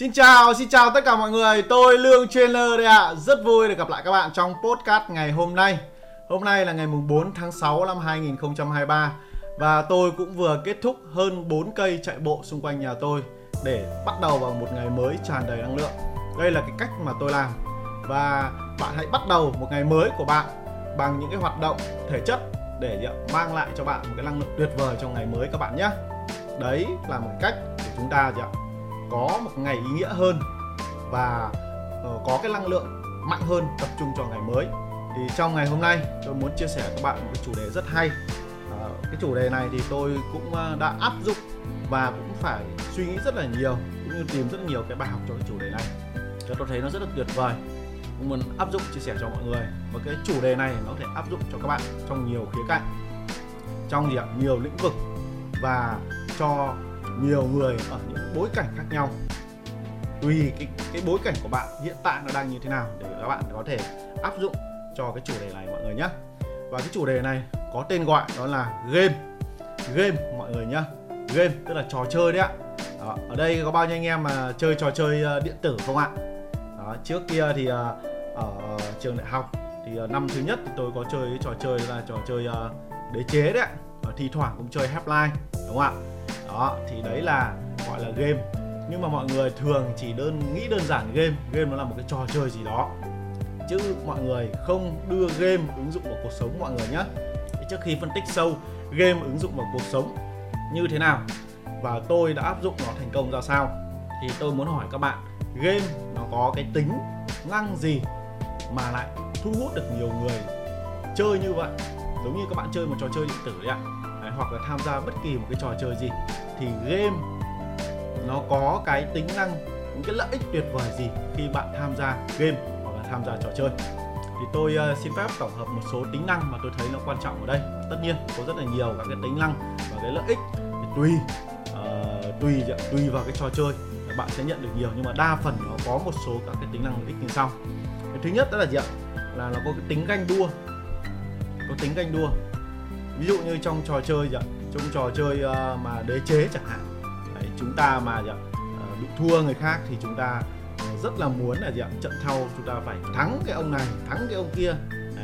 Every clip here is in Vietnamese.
Xin chào, xin chào tất cả mọi người. Tôi Lương Trainer đây ạ. À. Rất vui được gặp lại các bạn trong podcast ngày hôm nay. Hôm nay là ngày mùng 4 tháng 6 năm 2023 và tôi cũng vừa kết thúc hơn 4 cây chạy bộ xung quanh nhà tôi để bắt đầu vào một ngày mới tràn đầy năng lượng. Đây là cái cách mà tôi làm và bạn hãy bắt đầu một ngày mới của bạn bằng những cái hoạt động thể chất để dạ, mang lại cho bạn một cái năng lượng tuyệt vời trong ngày mới các bạn nhé. Đấy là một cách để chúng ta dạ, có một ngày ý nghĩa hơn và uh, có cái năng lượng mạnh hơn tập trung cho ngày mới. Thì trong ngày hôm nay tôi muốn chia sẻ với các bạn một cái chủ đề rất hay. Uh, cái chủ đề này thì tôi cũng uh, đã áp dụng và cũng phải suy nghĩ rất là nhiều cũng như tìm rất nhiều cái bài học cho cái chủ đề này. Cho tôi thấy nó rất là tuyệt vời. Cũng muốn áp dụng chia sẻ cho mọi người. Và cái chủ đề này nó có thể áp dụng cho các bạn trong nhiều khía cạnh trong gì ạ nhiều lĩnh vực và cho nhiều người ở những bối cảnh khác nhau. Tùy cái cái bối cảnh của bạn hiện tại nó đang như thế nào để các bạn có thể áp dụng cho cái chủ đề này mọi người nhé và cái chủ đề này có tên gọi đó là game. Game mọi người nhá. Game tức là trò chơi đấy ạ. Đó, ở đây có bao nhiêu anh em mà chơi trò chơi ờ, điện tử không ạ? Đó, trước kia thì ờ, ở trường đại học thì ờ, năm thứ nhất thì tôi có chơi trò chơi là trò chơi đế chế đấy ạ. Và thi thoảng cũng chơi Half-Life đúng không ạ? Đó, thì đấy là, gọi là game. Nhưng mà mọi người thường chỉ đơn, nghĩ đơn giản game. Game nó là một cái trò chơi gì đó. Chứ mọi người không đưa game ứng dụng vào cuộc sống mọi người nhé trước khi phân tích sâu, game ứng dụng vào cuộc sống như thế nào và tôi đã áp dụng nó thành công ra sao, thì tôi muốn hỏi các bạn, game nó có cái tính năng gì mà lại thu hút được nhiều người chơi như vậy? Giống như các bạn chơi một trò chơi điện tử đấy ạ hoặc là tham gia bất kỳ một cái trò chơi gì thì game nó có cái tính năng những cái lợi ích tuyệt vời gì khi bạn tham gia game hoặc là tham gia trò chơi. Thì tôi ờ, xin phép tổng hợp một số tính năng mà tôi thấy nó quan trọng ở đây. Tất nhiên có rất là nhiều các cái tính năng và cái lợi ích. Thì tùy uh, tùy tùy vào cái trò chơi bạn sẽ nhận được nhiều. Nhưng mà đa phần nó có một số các cái tính năng lợi ích như sau. Cái thứ nhất đó là gì ạ? Là nó có cái tính ganh đua. Có tính ganh đua ví dụ như trong trò chơi gì ạ trong trò chơi uh, mà đế chế chẳng hạn. Đấy, chúng ta mà gì ạ uh, bị thua người khác thì chúng ta ờ, rất là muốn là gì ạ trận thâu chúng ta phải thắng cái ông này thắng cái ông kia.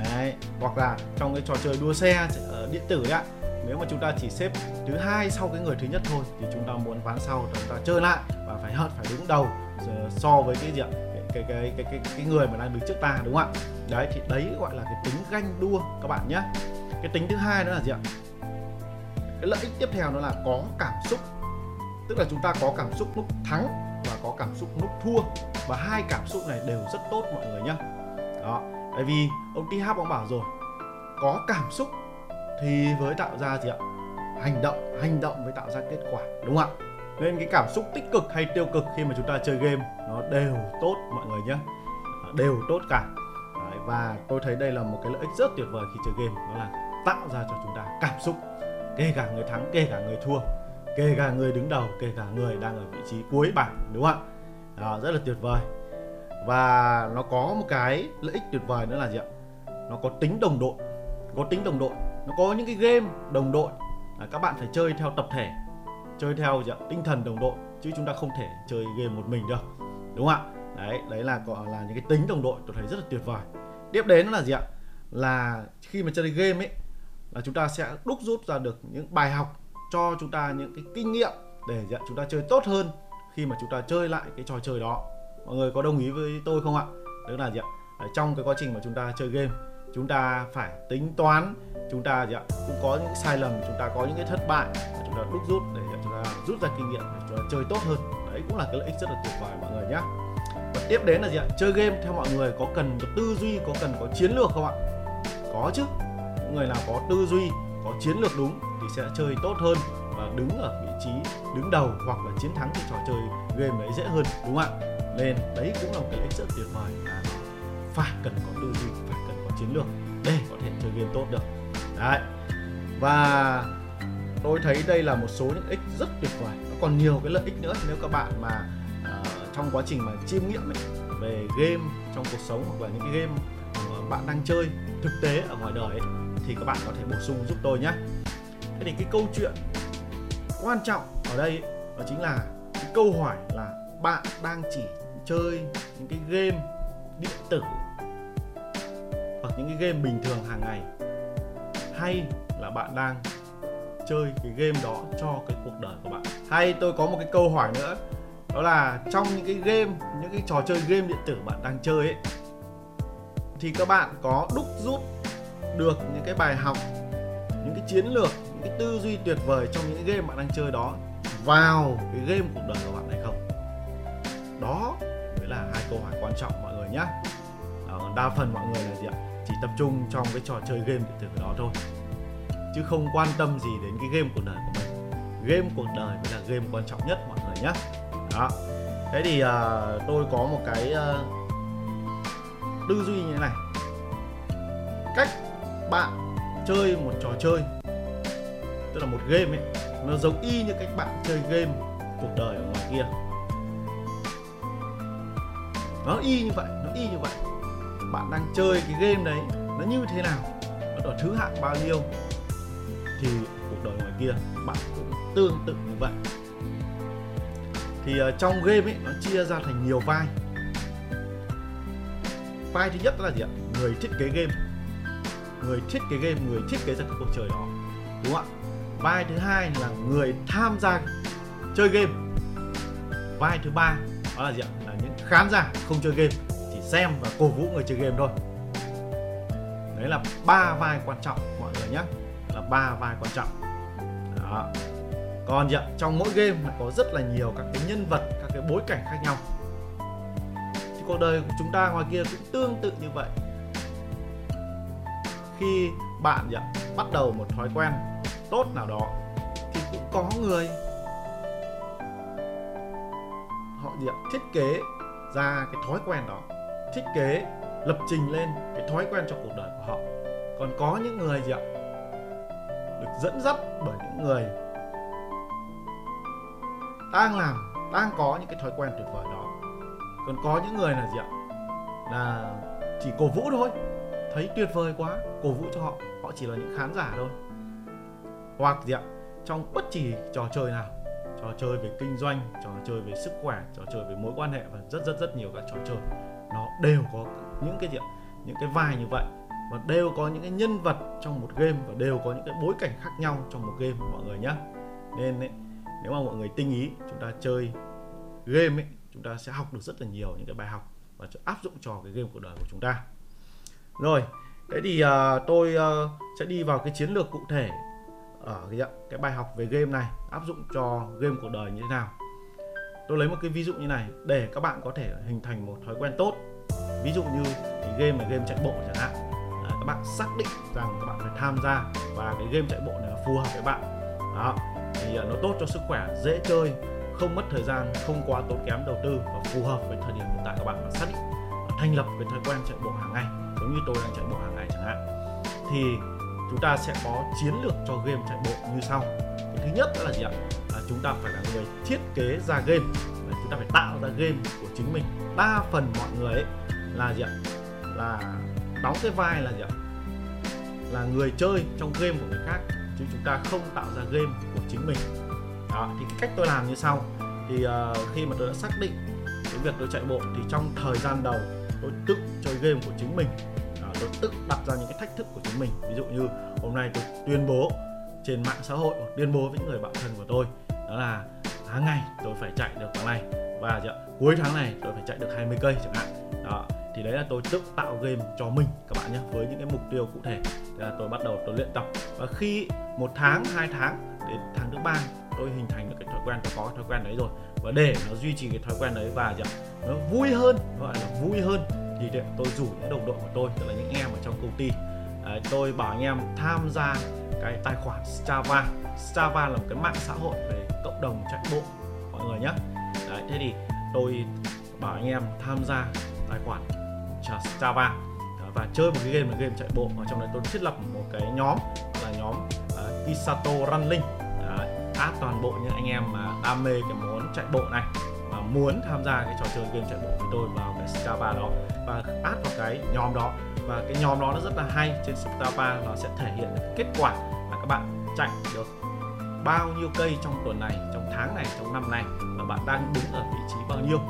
Đấy, hoặc là trong cái trò chơi đua xe ờ, điện tử ấy ạ nếu mà chúng ta chỉ xếp thứ hai sau cái người thứ nhất thôi thì chúng ta muốn ván sau chúng ta chơi lại và phải hận phải đứng đầu so với cái gì ạ cái cái cái cái cái người mà đang đứng trước ta đúng không ạ? Đấy thì đấy gọi là cái tính ganh đua các bạn nhé cái tính thứ hai nữa là gì ạ? Cái lợi ích tiếp theo đó là có cảm xúc. Tức là chúng ta có cảm xúc lúc thắng và có cảm xúc lúc thua. Và hai cảm xúc này đều rất tốt mọi người nhé đó tại vì ông TH ông bảo rồi có cảm xúc thì với tạo ra gì ạ? Hành động hành động với tạo ra kết quả đúng không ạ? Nên cái cảm xúc tích cực hay tiêu cực khi mà chúng ta chơi game nó đều tốt mọi người nhé đều tốt cả. Đấy, và tôi thấy đây là một cái lợi ích rất tuyệt vời khi chơi game đó là tạo ra cho chúng ta cảm xúc kể cả người thắng kể cả người thua kể cả người đứng đầu kể cả người đang ở vị trí cuối bảng đúng không ạ? Đó, rất là tuyệt vời. Và nó có một cái lợi ích tuyệt vời nữa là gì ạ? Nó có tính đồng đội có tính đồng đội. Nó có những cái game đồng đội. À, các bạn phải chơi theo tập thể chơi theo gì ạ? tinh thần đồng đội chứ chúng ta không thể chơi game một mình được đúng không ạ? Đấy đấy là gọi là những cái tính đồng đội tôi thấy rất là tuyệt vời. Tiếp đến là gì ạ? Là khi mà chơi game ấy là chúng ta sẽ đúc rút ra được những bài học cho chúng ta những cái kinh nghiệm để chúng ta chơi tốt hơn khi mà chúng ta chơi lại cái trò chơi đó mọi người có đồng ý với tôi không ạ tức là gì ạ trong cái quá trình mà chúng ta chơi game chúng ta phải tính toán chúng ta gì ạ cũng có những sai lầm chúng ta có những cái thất bại chúng ta đúc rút để chúng ta rút ra kinh nghiệm để chúng ta chơi tốt hơn đấy cũng là cái lợi ích rất là tuyệt vời mọi người nhé và tiếp đến là gì ạ chơi game theo mọi người có cần có tư duy có cần có chiến lược không ạ có chứ người nào có tư duy có chiến lược đúng thì sẽ chơi tốt hơn và đứng ở vị trí đứng đầu hoặc là chiến thắng thì trò chơi game đấy dễ hơn đúng không ạ? Nên đấy cũng là một cái ích rất tuyệt vời là phải cần có tư duy phải cần có chiến lược để có thể chơi game tốt được. Đấy. Và tôi thấy đây là một số những ích rất tuyệt vời. Nó còn nhiều cái lợi ích nữa nếu các bạn mà uh, trong quá trình mà chiêm nghiệm ấy, về game trong cuộc sống hoặc là những cái game mà bạn đang chơi thực tế ở ngoài đời ấy, thì các bạn có thể bổ sung giúp tôi nhé. Thế thì cái câu chuyện quan trọng ở đây đó chính là cái câu hỏi là bạn đang chỉ chơi những cái game điện tử hoặc những cái game bình thường hàng ngày hay là bạn đang chơi cái game đó cho cái cuộc đời của bạn? Hay tôi có một cái câu hỏi nữa, đó là trong những cái game, những cái trò chơi game điện tử bạn đang chơi ấy, thì các bạn có đúc rút được những cái bài học những cái chiến lược những cái tư duy tuyệt vời trong những game bạn đang chơi đó vào cái game cuộc đời của bạn hay không? Đó mới là hai câu hỏi quan trọng mọi người nhé ờ, đa phần mọi người là gì ạ? Chỉ tập trung trong cái trò chơi game điện tử đó thôi. Chứ không quan tâm gì đến cái game cuộc đời của mình. Game cuộc đời mới là game quan trọng nhất mọi người nhé đó. Thế thì uh, tôi có một cái uh, tư duy như thế này. Cách bạn chơi một trò chơi tức là một game ấy nó giống y như cách bạn chơi game cuộc đời ở ngoài kia. Nó y như vậy nó y như vậy. Bạn đang chơi cái game đấy nó như thế nào nó ở thứ hạng bao nhiêu thì cuộc đời ngoài kia bạn cũng tương tự như vậy. Thì uh, trong game ấy nó chia ra thành nhiều vai. Vai thứ nhất là gì ạ? Người thiết kế game người thiết kế game người thiết kế ra cái cuộc chơi đó. Đúng không ạ? Vai thứ hai là người tham gia chơi game. Vai thứ ba đó là gì ạ? Là những khán giả không chơi game chỉ xem và cổ vũ người chơi game thôi. Đấy là ba vai quan trọng mọi người nhé. Là ba vai quan trọng. Đó. Còn dạ, trong mỗi game có rất là nhiều các cái nhân vật các cái bối cảnh khác nhau. Thì cuộc đời của chúng ta ngoài kia cũng tương tự như vậy khi bạn bắt đầu một thói quen tốt nào đó thì cũng có người họ gì thiết kế ra cái thói quen đó, thiết kế, lập trình lên cái thói quen cho cuộc đời của họ. Còn có những người gì ạ? Được dẫn dắt bởi những người đang làm, đang có những cái thói quen tuyệt vời đó. Còn có những người là gì ạ? Là chỉ cổ vũ thôi thấy tuyệt vời quá cổ vũ cho họ họ chỉ là những khán giả thôi. Hoặc gì ạ? Trong bất kỳ trò chơi nào trò chơi về kinh doanh trò chơi về sức khỏe trò chơi về mối quan hệ và rất rất rất nhiều các trò chơi nó đều có những cái gì ạ? Những cái vai như vậy và đều có những cái nhân vật trong một game và đều có những cái bối cảnh khác nhau trong một game mọi người nhé nên ấy, nếu mà mọi người tinh ý chúng ta chơi game ấy chúng ta sẽ học được rất là nhiều những cái bài học và áp dụng cho cái game cuộc đời của chúng ta rồi thế thì uh, tôi uh, sẽ đi vào cái chiến lược cụ thể ở cái, cái bài học về game này áp dụng cho game cuộc đời như thế nào. Tôi lấy một cái ví dụ như này để các bạn có thể hình thành một thói quen tốt. Ví dụ như cái game là game chạy bộ chẳng hạn. À, các bạn xác định rằng các bạn phải tham gia và cái game chạy bộ này là phù hợp với bạn. Đó thì à, nó tốt cho sức khỏe dễ chơi không mất thời gian không quá tốn kém đầu tư và phù hợp với thời điểm hiện tại các bạn và xác định thành lập cái thói quen chạy bộ hàng ngày giống như tôi đang chạy bộ hàng ngày chẳng hạn thì chúng ta sẽ có chiến lược cho game chạy bộ như sau. Cái thứ nhất là gì ạ? À, chúng ta phải là người thiết kế ra game. Là chúng ta phải tạo ra game của chính mình. Đa phần mọi người ấy là gì ạ? Là đóng cái vai là gì ạ? Là người chơi trong game của người khác chứ chúng ta không tạo ra game của chính mình. Đó thì cái cách tôi làm như sau. Thì uh, khi mà tôi đã xác định cái việc tôi chạy bộ thì trong thời gian đầu tôi tự chơi game của chính mình. À, tôi tự đặt ra những cái thách thức của chính mình. Ví dụ như hôm nay tôi tuyên bố trên mạng xã hội hoặc tuyên bố với những người bạn thân của tôi đó là tháng ngày tôi phải chạy được tháng này. Và dạ, cuối tháng này tôi phải chạy được 20 cây chẳng hạn. Đó thì đấy là tôi tự tạo game cho mình các bạn nhé với những cái mục tiêu cụ thể. Thì là tôi bắt đầu tôi luyện tập. Và khi một tháng hai tháng đến tháng thứ ba tôi hình thành được cái thói quen tôi có cái thói quen đấy rồi. Và để nó duy trì cái thói quen đấy và dạ, nó vui hơn gọi là vui hơn thì tôi rủ những đồng đội của tôi tức là những em ở trong công ty. À, tôi bảo anh em tham gia cái tài khoản Strava. Strava là một cái mạng xã hội về cộng đồng chạy bộ mọi người nhé đấy, thế thì tôi bảo anh em tham gia tài khoản Strava. Và chơi một cái game là game chạy bộ. Ở trong đấy tôi thiết lập một cái nhóm là nhóm à, uh, Isato Running uh, toàn bộ những anh em mà đam mê cái món chạy bộ này và muốn tham gia cái trò chơi game chạy bộ với tôi vào cái Strava đó và add vào cái nhóm đó. Và cái nhóm đó nó rất là hay trên Strava nó sẽ thể hiện được kết quả là các bạn chạy được bao nhiêu cây trong tuần này trong tháng này trong năm này và bạn đang đứng ở vị trí bao nhiêu.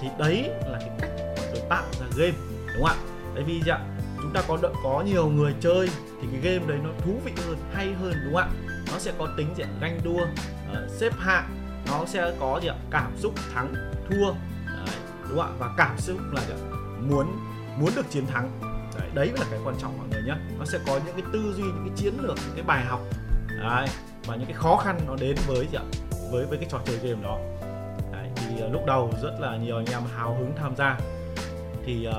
Thì đấy là cái cách mà tôi tạo ra game đúng không ạ? Tại vì dạ chúng ta có có nhiều người chơi thì cái game đấy nó thú vị hơn hay hơn đúng không ạ? Nó sẽ có tính gì ganh đua uh, xếp hạng. Nó sẽ có gì ạ? Cảm xúc thắng thua. Đấy, đúng không ạ? Và cảm xúc là gì muốn muốn được chiến thắng. Đấy, đấy là cái quan trọng mọi người nhé nó sẽ có những cái tư duy những cái chiến lược những cái bài học. Đấy, và những cái khó khăn nó đến với gì ạ? Với với cái trò chơi game đó. Đấy, thì uh, lúc đầu rất là nhiều anh em hào hứng tham gia. Thì uh,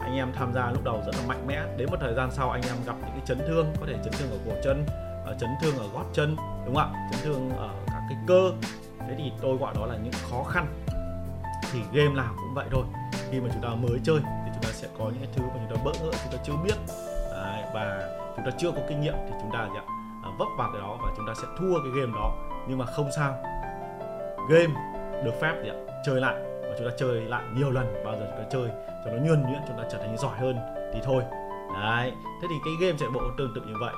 anh em tham gia lúc đầu rất là mạnh mẽ. Đến một thời gian sau anh em gặp những cái chấn thương có thể chấn thương ở cổ chân Ờ, chấn thương ở gót chân đúng không ạ? Chấn thương ở các cái cơ. Thế thì tôi gọi đó là những khó khăn. Thì game nào cũng vậy thôi. Khi mà chúng ta mới chơi thì chúng ta sẽ có những cái thứ mà chúng ta bỡ ngỡ chúng ta chưa biết. Đấy, và chúng ta chưa có kinh nghiệm thì chúng ta sẽ à, vấp vào cái đó và chúng ta sẽ thua cái game đó. Nhưng mà không sao. Game được phép thì chơi lại. Và chúng ta chơi lại nhiều lần bao giờ chúng ta chơi cho nó nhuần nhuyễn chúng ta trở thành giỏi hơn thì thôi. Đấy thế thì cái game chạy bộ tương tự như vậy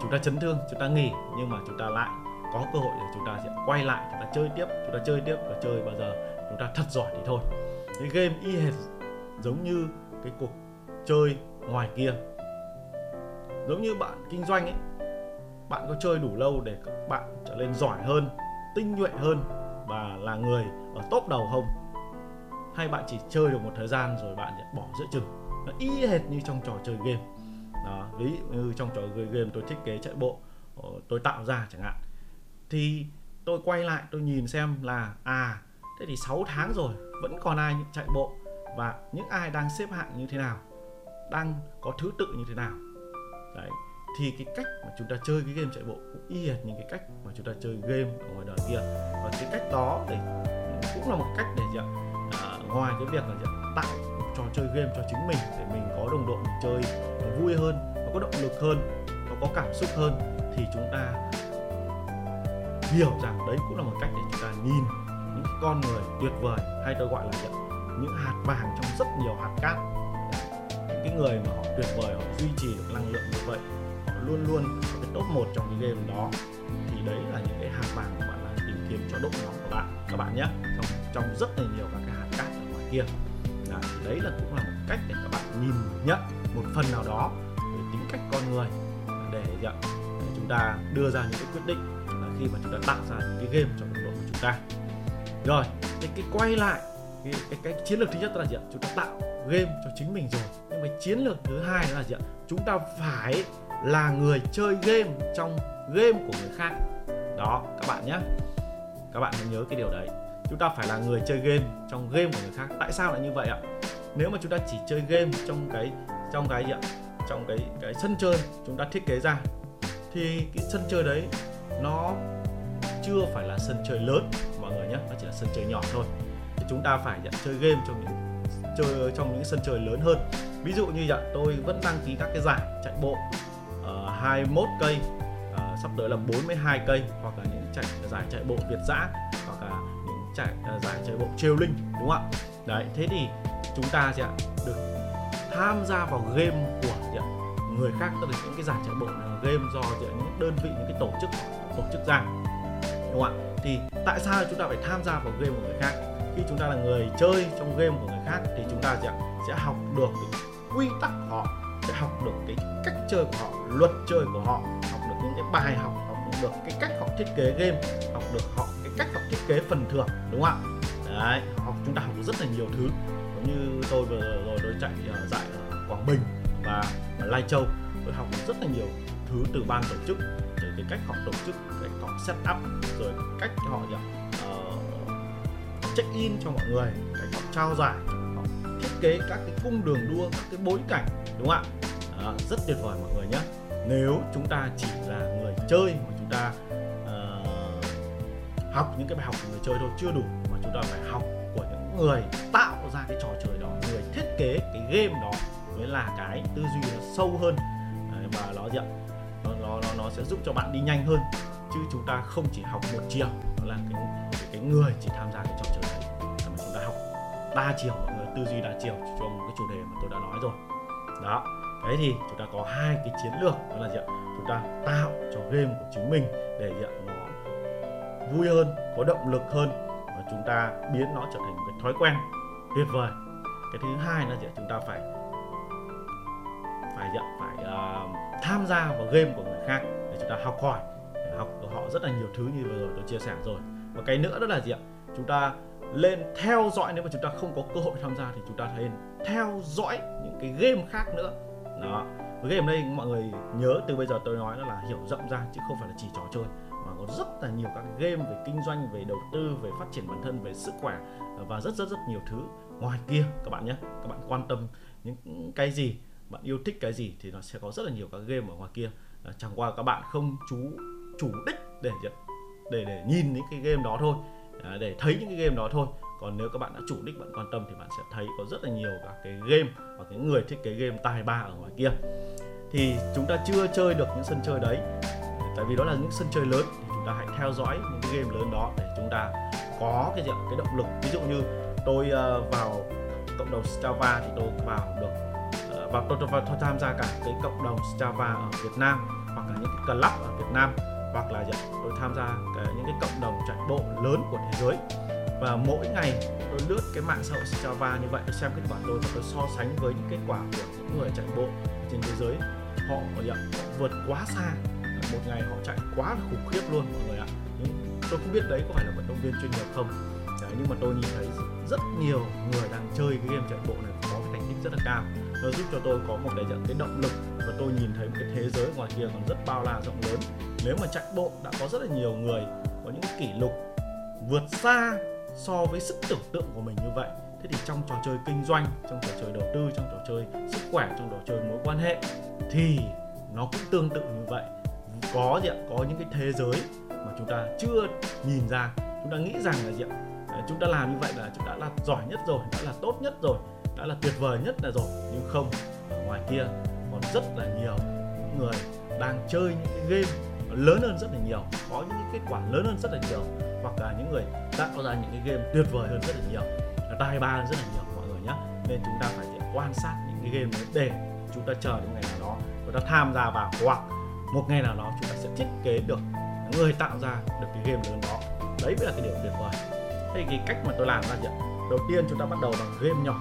chúng ta chấn thương, chúng ta nghỉ, nhưng mà chúng ta lại có cơ hội để chúng ta sẽ quay lại, chúng ta chơi tiếp, chúng ta chơi tiếp và chơi bao giờ chúng ta thật giỏi thì thôi. Cái game y hệt giống như cái cuộc chơi ngoài kia. Giống như bạn kinh doanh ấy, bạn có chơi đủ lâu để các bạn trở nên giỏi hơn, tinh nhuệ hơn và là người ở top đầu không? Hay bạn chỉ chơi được một thời gian rồi bạn sẽ bỏ giữa chừng? Nó y hệt như trong trò chơi game đó ví dụ như trong trò chơi game tôi thiết kế chạy bộ ờ, tôi tạo ra chẳng hạn. Thì tôi quay lại tôi nhìn xem là à thế thì 6 tháng rồi vẫn còn ai chạy bộ và những ai đang xếp hạng như thế nào đang có thứ tự như thế nào. Đấy thì cái cách mà chúng ta chơi cái game chạy bộ cũng y hệt những cái cách mà chúng ta chơi game ở ngoài đời kia. Và cái cách đó để cũng là một cách để gì ạ? À, ngoài cái việc là gì tạo trò chơi game cho chính mình để mình có đồng đội mình chơi vui hơn, nó có động lực hơn, nó có cảm xúc hơn thì chúng ta hiểu rằng đấy cũng là một cách để chúng ta nhìn những con người tuyệt vời hay tôi gọi là những hạt vàng trong rất nhiều hạt cát. Những cái người mà họ tuyệt vời, họ duy trì được năng lượng như vậy, họ luôn luôn ở cái top một trong cái game đó thì đấy là những cái hạt vàng của bạn đang tìm kiếm cho đội nhóm của bạn, các bạn nhé. Trong trong rất là nhiều các cái hạt cát ở ngoài kia à, đấy là cũng là một cách để các bạn nhìn nhận một phần nào đó về tính cách con người. Để, để chúng ta đưa ra những cái quyết định là khi mà chúng ta tạo ra những cái game cho đồng đội của chúng ta. Rồi thì cái quay lại cái, cái, cái chiến lược thứ nhất là gì ạ? Chúng ta tạo game cho chính mình rồi. Nhưng mà chiến lược thứ hai là gì ạ? Chúng ta phải là người chơi game trong game của người khác. Đó các bạn nhé. Các bạn hãy nhớ cái điều đấy chúng ta phải là người chơi game trong game của người khác. Tại sao lại như vậy ạ? Nếu mà chúng ta chỉ chơi game trong cái trong cái gì ạ? Trong cái cái sân chơi chúng ta thiết kế ra thì cái sân chơi đấy nó chưa phải là sân chơi lớn mọi người nhé. Nó chỉ là sân chơi nhỏ thôi. Thì chúng ta phải nhận chơi game trong những chơi trong những sân chơi lớn hơn. Ví dụ như vậy tôi vẫn đăng ký các cái giải chạy bộ ờ, uh, 21 cây uh, sắp tới là 42 cây hoặc là những chạy giải chạy bộ Việt giã chạy uh, giải chạy bộ trêu linh đúng không ạ? Đấy thế thì chúng ta sẽ được tham gia vào game của người khác tức là những cái giải chạy bộ game do những đơn vị những cái tổ chức tổ chức ra đúng không ạ? Thì tại sao chúng ta phải tham gia vào game của người khác? Khi chúng ta là người chơi trong game của người khác thì chúng ta sẽ sẽ học được cái quy tắc của họ sẽ học được cái cách chơi của họ luật chơi của họ học được những cái bài học học được cái cách họ thiết kế game học được họ cái cách họ thiết kế phần thưởng đúng không ạ? Đấy học chúng ta học được rất là nhiều thứ. Giống như tôi vừa rồi tôi chạy ờ, dạy giải ở Quảng Bình và ở Lai Châu tôi học được rất là nhiều thứ từ ban tổ chức từ cái cách họ tổ chức cách họ set up rồi cách họ uh, check in cho mọi người cách họ trao giải họ thiết kế các cái cung đường đua các cái bối cảnh đúng không ạ? Uh, rất tuyệt vời mọi người nhé. Nếu chúng ta chỉ là người chơi chúng ta uh, học những cái bài học của người chơi thôi chưa đủ mà chúng ta phải học của những người tạo ra cái trò chơi đó người thiết kế cái game đó mới là cái tư duy nó sâu hơn ờ, Đấy, và nó gì ạ? Nó, nó nó nó sẽ giúp cho bạn đi nhanh hơn chứ chúng ta không chỉ học một chiều đó là cái cái, cái người chỉ tham gia cái trò chơi đấy mà chúng ta học đa chiều mọi người tư duy đa chiều cho một cái chủ đề mà tôi đã nói rồi. Đó thế thì chúng ta có hai cái chiến lược đó là gì ạ? Chúng ta tạo cho game của chính mình để gì ạ? Nó vui hơn có động lực hơn và chúng ta biến nó trở thành một cái thói quen tuyệt vời. Cái thứ hai là gì ạ? Chúng ta phải phải gì ạ? Phải uh, tham gia vào game của người khác để chúng ta học hỏi. Học của họ rất là nhiều thứ như vừa rồi tôi chia sẻ rồi. Và cái nữa đó là gì ạ? Chúng ta lên theo dõi nếu mà chúng ta không có cơ hội tham gia thì chúng ta nên theo dõi những cái game khác nữa đó. Với game đây mọi người nhớ từ bây giờ tôi nói nó là hiểu rộng ra, chứ không phải là chỉ trò chơi, mà có rất là nhiều các game về kinh doanh, về đầu tư, về phát triển bản thân, về sức khỏe, và rất rất rất nhiều thứ ngoài kia. Các bạn nhé, các bạn quan tâm những cái gì, bạn yêu thích cái gì thì nó sẽ có rất là nhiều các game ở ngoài kia. Ờ, chẳng qua các bạn không chú, chủ đích để để để nhìn những cái game đó thôi à, để thấy những cái game đó thôi còn nếu các bạn đã chủ đích bạn quan tâm thì bạn sẽ thấy có rất là nhiều các cái game và cái người thích cái game tài ba ở ngoài kia. Thì chúng ta chưa chơi được những sân chơi đấy. Tại vì đó là những sân chơi lớn thì chúng ta hãy theo dõi những cái game lớn đó để chúng ta có cái gì cái động lực. Ví dụ như tôi uh, vào cộng đồng Strava thì tôi vào được ờ, uh, vào tôi, tôi, tôi, tôi tham gia cả cái cộng đồng Strava ở Việt Nam hoặc là những cái club ở Việt Nam hoặc là tôi tham gia cái, những cái cộng đồng chạy bộ lớn của thế giới và mỗi ngày tôi lướt cái mạng xã hội Strava như vậy tôi xem kết quả tôi và tôi so sánh với những kết quả của những người chạy bộ trên thế giới. Họ họ vượt quá xa. Một ngày họ chạy quá là khủng khiếp luôn mọi người ạ. Nhưng tôi không biết đấy có phải là vận động viên chuyên nghiệp không. Đấy, nhưng mà tôi nhìn thấy rất nhiều người đang chơi cái game chạy bộ này có cái thành tích rất là cao. Nó giúp cho tôi có một cái cái động lực và tôi nhìn thấy một cái thế giới ngoài kia còn rất bao la rộng lớn. Nếu mà chạy bộ đã có rất là nhiều người có những kỷ lục vượt xa so với sức tưởng tượng của mình như vậy. Thế thì trong trò chơi kinh doanh, trong trò chơi đầu tư, trong trò chơi sức khỏe, trong trò chơi mối quan hệ thì nó cũng tương tự như vậy. Có gì ạ? Có những cái thế giới mà chúng ta chưa nhìn ra, chúng ta nghĩ rằng là gì ạ? Chúng ta làm như vậy là chúng đã là giỏi nhất rồi, đã là tốt nhất rồi, đã là tuyệt vời nhất là rồi. Nhưng không, ở ngoài kia còn rất là nhiều người đang chơi những cái game lớn hơn rất là nhiều, có những kết quả lớn hơn rất là nhiều hoặc là những người tạo ra những cái game tuyệt vời hơn rất là nhiều. Tài ba hơn rất là nhiều, mọi người nhé nên chúng ta phải quan sát những cái game đấy để chúng ta chờ đến ngày nào đó chúng ta tham gia vào, hoặc một ngày nào đó chúng ta sẽ thiết kế được, người tạo ra được cái game lớn đó. Đấy mới là cái điều tuyệt vời. Thế cái cách mà tôi làm là gì đầu tiên chúng ta bắt đầu bằng game nhỏ.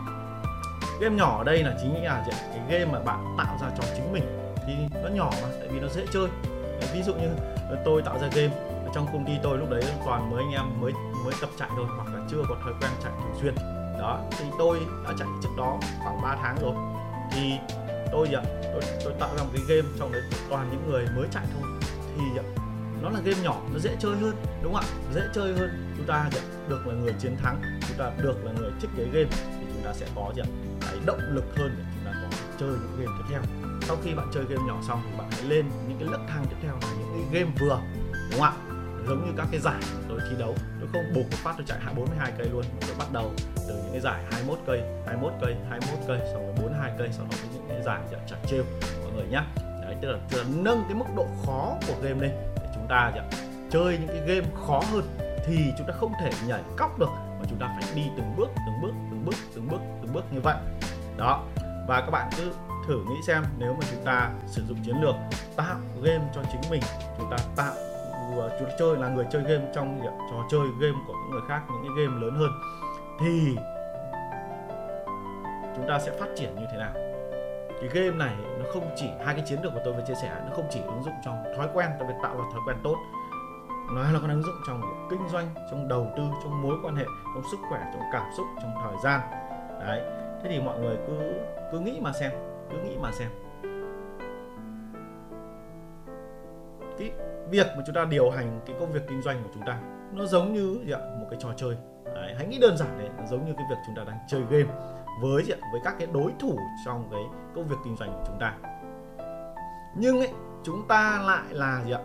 Game nhỏ ở đây là chính là gì cái game mà bạn tạo ra cho chính mình. Thì nó nhỏ mà, tại vì nó dễ chơi. Ví dụ như tôi tạo ra game trong công ty tôi lúc đấy toàn mới anh em mới mới tập chạy thôi hoặc là chưa có thói quen chạy thường xuyên. Đó thì tôi đã chạy trước đó khoảng 3 tháng rồi. Thì tôi gì tôi, tôi tạo ra một cái game trong đấy toàn những người mới chạy thôi. Thì nó là game nhỏ nó dễ chơi hơn đúng không ạ? Dễ chơi hơn. Chúng ta được là người chiến thắng chúng ta được là người thiết kế game thì chúng ta sẽ có gì cái động lực hơn để chúng ta có chơi những game tiếp theo. Sau khi bạn chơi game nhỏ xong thì bạn hãy lên những cái lớp thang tiếp theo là những cái game vừa đúng không ạ? Giống như các cái giải tôi thi đấu. Tôi không bục một phát tôi chạy 42 cây luôn. Tôi bắt đầu từ những cái giải 21 cây 21 cây 21 cây xong rồi 42 cây sau đó những cái giải chạy chặt trêu. Mọi người nhé đấy tức là, tức là nâng cái mức độ khó của game lên để chúng ta chơi những cái game khó hơn thì chúng ta không thể nhảy cóc được mà chúng ta phải đi từng bước từng bước từng bước từng bước từng bước như vậy. Đó. Và các bạn cứ thử nghĩ xem nếu mà chúng ta sử dụng chiến lược tạo game cho chính mình chúng ta tạo chúng à, ta chơi là người chơi game trong trò chơi game của những người khác, những cái game lớn hơn, thì chúng ta sẽ phát triển như thế nào? Cái game này nó không chỉ, hai cái chiến lược mà tôi vừa chia sẻ, nó không chỉ ứng dụng trong thói quen tôi phải tạo ra thói quen tốt, nó là còn ứng dụng trong kinh doanh, trong đầu tư, trong mối quan hệ, trong sức khỏe, trong cảm xúc, trong thời gian. Đấy, thế thì mọi người cứ cứ nghĩ mà xem, cứ nghĩ mà xem. Cái việc mà chúng ta điều hành cái công việc kinh doanh của chúng ta nó giống như gì ạ? một cái trò chơi đấy, hãy nghĩ đơn giản đấy nó giống như cái việc chúng ta đang chơi game với gì ạ? với các cái đối thủ trong cái công việc kinh doanh của chúng ta nhưng ấy chúng ta lại là gì ạ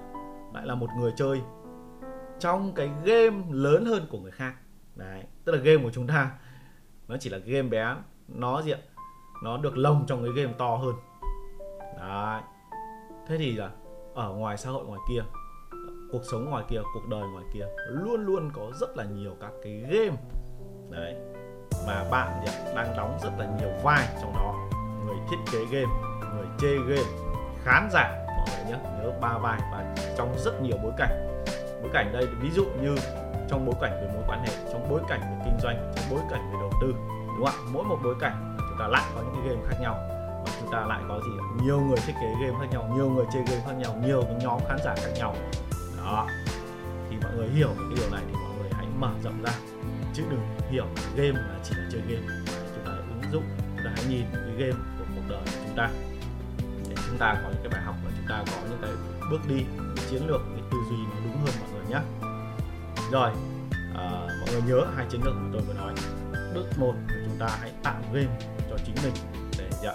lại là một người chơi trong cái game lớn hơn của người khác đấy tức là game của chúng ta nó chỉ là game bé nó gì ạ nó được lồng trong cái game to hơn đấy thế thì là ở ngoài xã hội ngoài kia, cuộc sống ngoài kia, cuộc đời ngoài kia, luôn luôn có rất là nhiều các cái game. Đấy, mà bạn đang đóng rất là nhiều vai trong đó. Người thiết kế game, người chơi game, khán giả, mọi người nhé nhớ ba vai và trong rất nhiều bối cảnh. Bối cảnh đây, ví dụ như trong bối cảnh về mối quan hệ, trong bối cảnh về kinh doanh, trong bối cảnh về đầu tư, đúng không ạ? Mỗi một bối cảnh chúng ta lại có những cái game khác nhau chúng ta lại có gì nhiều người thiết kế game khác nhau nhiều người chơi game khác nhau nhiều cái nhóm khán giả khác nhau. Đó. Thì mọi người hiểu cái điều này thì mọi người hãy mở rộng ra. Chứ đừng hiểu game là chỉ là chơi game. Chúng ta hãy ứng dụng chúng ta hãy nhìn cái game của cuộc đời của chúng ta. Để chúng ta có những cái bài học và chúng ta có những cái bước đi cái chiến lược cái tư duy nó đúng hơn mọi người nhé. Rồi à, mọi người nhớ hai chiến lược mà tôi vừa nói. Bước một là chúng ta hãy tạo game cho chính mình để dạ,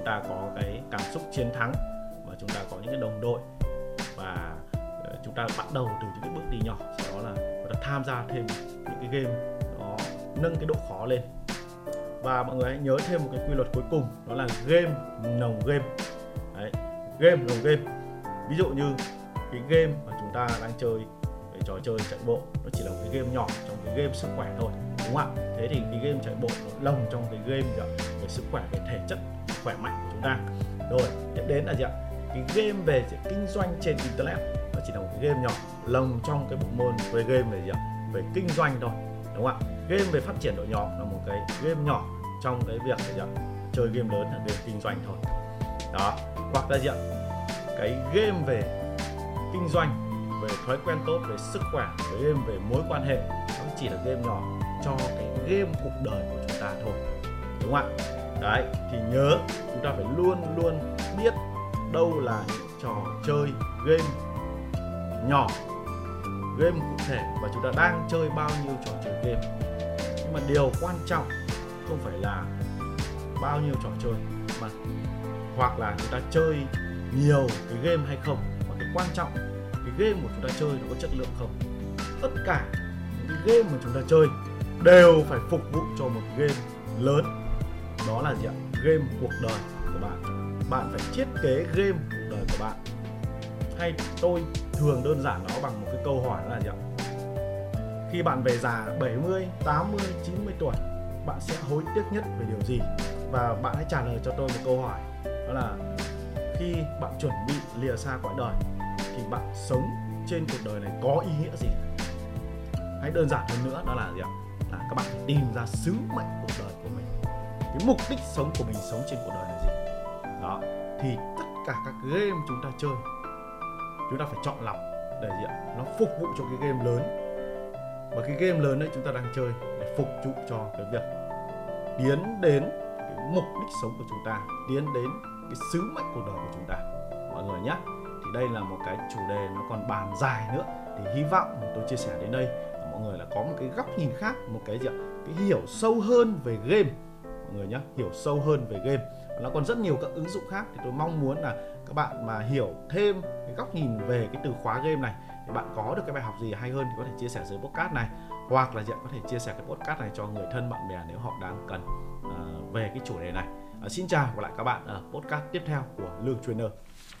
chúng ta có cái cảm xúc chiến thắng và chúng ta có những cái đồng đội và ờ, chúng ta bắt đầu từ những cái bước đi nhỏ. Sau đó là chúng ta tham gia thêm những cái game nó nâng cái độ khó lên. Và mọi người hãy nhớ thêm một cái quy luật cuối cùng đó là game nồng game. Đấy, game nồng game. Ví dụ như cái game mà chúng ta đang chơi cái trò chơi chạy bộ nó chỉ là một cái game nhỏ trong cái game sức khỏe thôi đúng không ạ? Thế thì cái game chạy bộ nó lồng trong cái game về sức khỏe về thể chất khỏe mạnh của chúng ta. Rồi, tiếp đến là gì ạ? Cái game về kinh doanh trên internet. Nó chỉ là một cái game nhỏ, lồng trong cái bộ môn về game về gì ạ? Về kinh doanh thôi, đúng không ạ? Game về phát triển đội nhóm là một cái game nhỏ trong cái việc gì ạ? Chơi game lớn là game kinh doanh thôi. Đó, hoặc là gì ạ? Cái game về kinh doanh, về thói quen tốt, về sức khỏe về game về mối quan hệ, nó chỉ là game nhỏ cho cái game cuộc đời của chúng ta thôi. Đúng không ạ? Đấy, thì nhớ chúng ta phải luôn luôn biết đâu là những trò chơi game nhỏ, game cụ thể và chúng ta đang chơi bao nhiêu trò chơi game. Nhưng mà điều quan trọng không phải là bao nhiêu trò chơi, mà hoặc là chúng ta chơi nhiều cái game hay không. Mà cái quan trọng, cái game của chúng ta chơi nó có chất lượng không? Tất cả những cái game mà chúng ta chơi đều phải phục vụ cho một game lớn đó là gì ạ? Game cuộc đời của bạn. Bạn phải thiết kế game cuộc đời của bạn. Hay tôi thường đơn giản nó bằng một cái câu hỏi là gì ạ? Khi bạn về già 70, 80, 90 tuổi bạn sẽ hối tiếc nhất về điều gì? Và bạn hãy trả lời cho tôi một câu hỏi. Đó là khi bạn chuẩn bị lìa xa cõi đời thì bạn sống trên cuộc đời này có ý nghĩa gì? Hãy đơn giản hơn nữa đó là gì ạ? Là các bạn phải tìm ra sứ mệnh cuộc đời của mình cái mục đích sống của mình sống trên cuộc đời là gì? Đó, thì tất cả các game chúng ta chơi, chúng ta phải chọn lọc để gì ạ? Nó phục vụ cho cái game lớn. Và cái game lớn đấy chúng ta đang chơi để phục vụ cho cái việc tiến đến cái mục đích sống của chúng ta, tiến đến cái sứ mệnh cuộc đời của chúng ta. Mọi người nhé, thì đây là một cái chủ đề nó còn bàn dài nữa. Thì hy vọng tôi chia sẻ đến đây mọi người là có một cái góc nhìn khác, một cái gì ạ? Cái hiểu sâu hơn về game người nhé hiểu sâu hơn về game. Nó còn rất nhiều các ứng dụng khác thì tôi mong muốn là các bạn mà hiểu thêm cái góc nhìn về cái từ khóa game này thì bạn có được cái bài học gì hay hơn thì có thể chia sẻ dưới podcast này hoặc là có thể chia sẻ cái podcast này cho người thân bạn bè nếu họ đang cần uh, về cái chủ đề này. Uh, xin chào và lại các bạn ở podcast tiếp theo của lương trainer.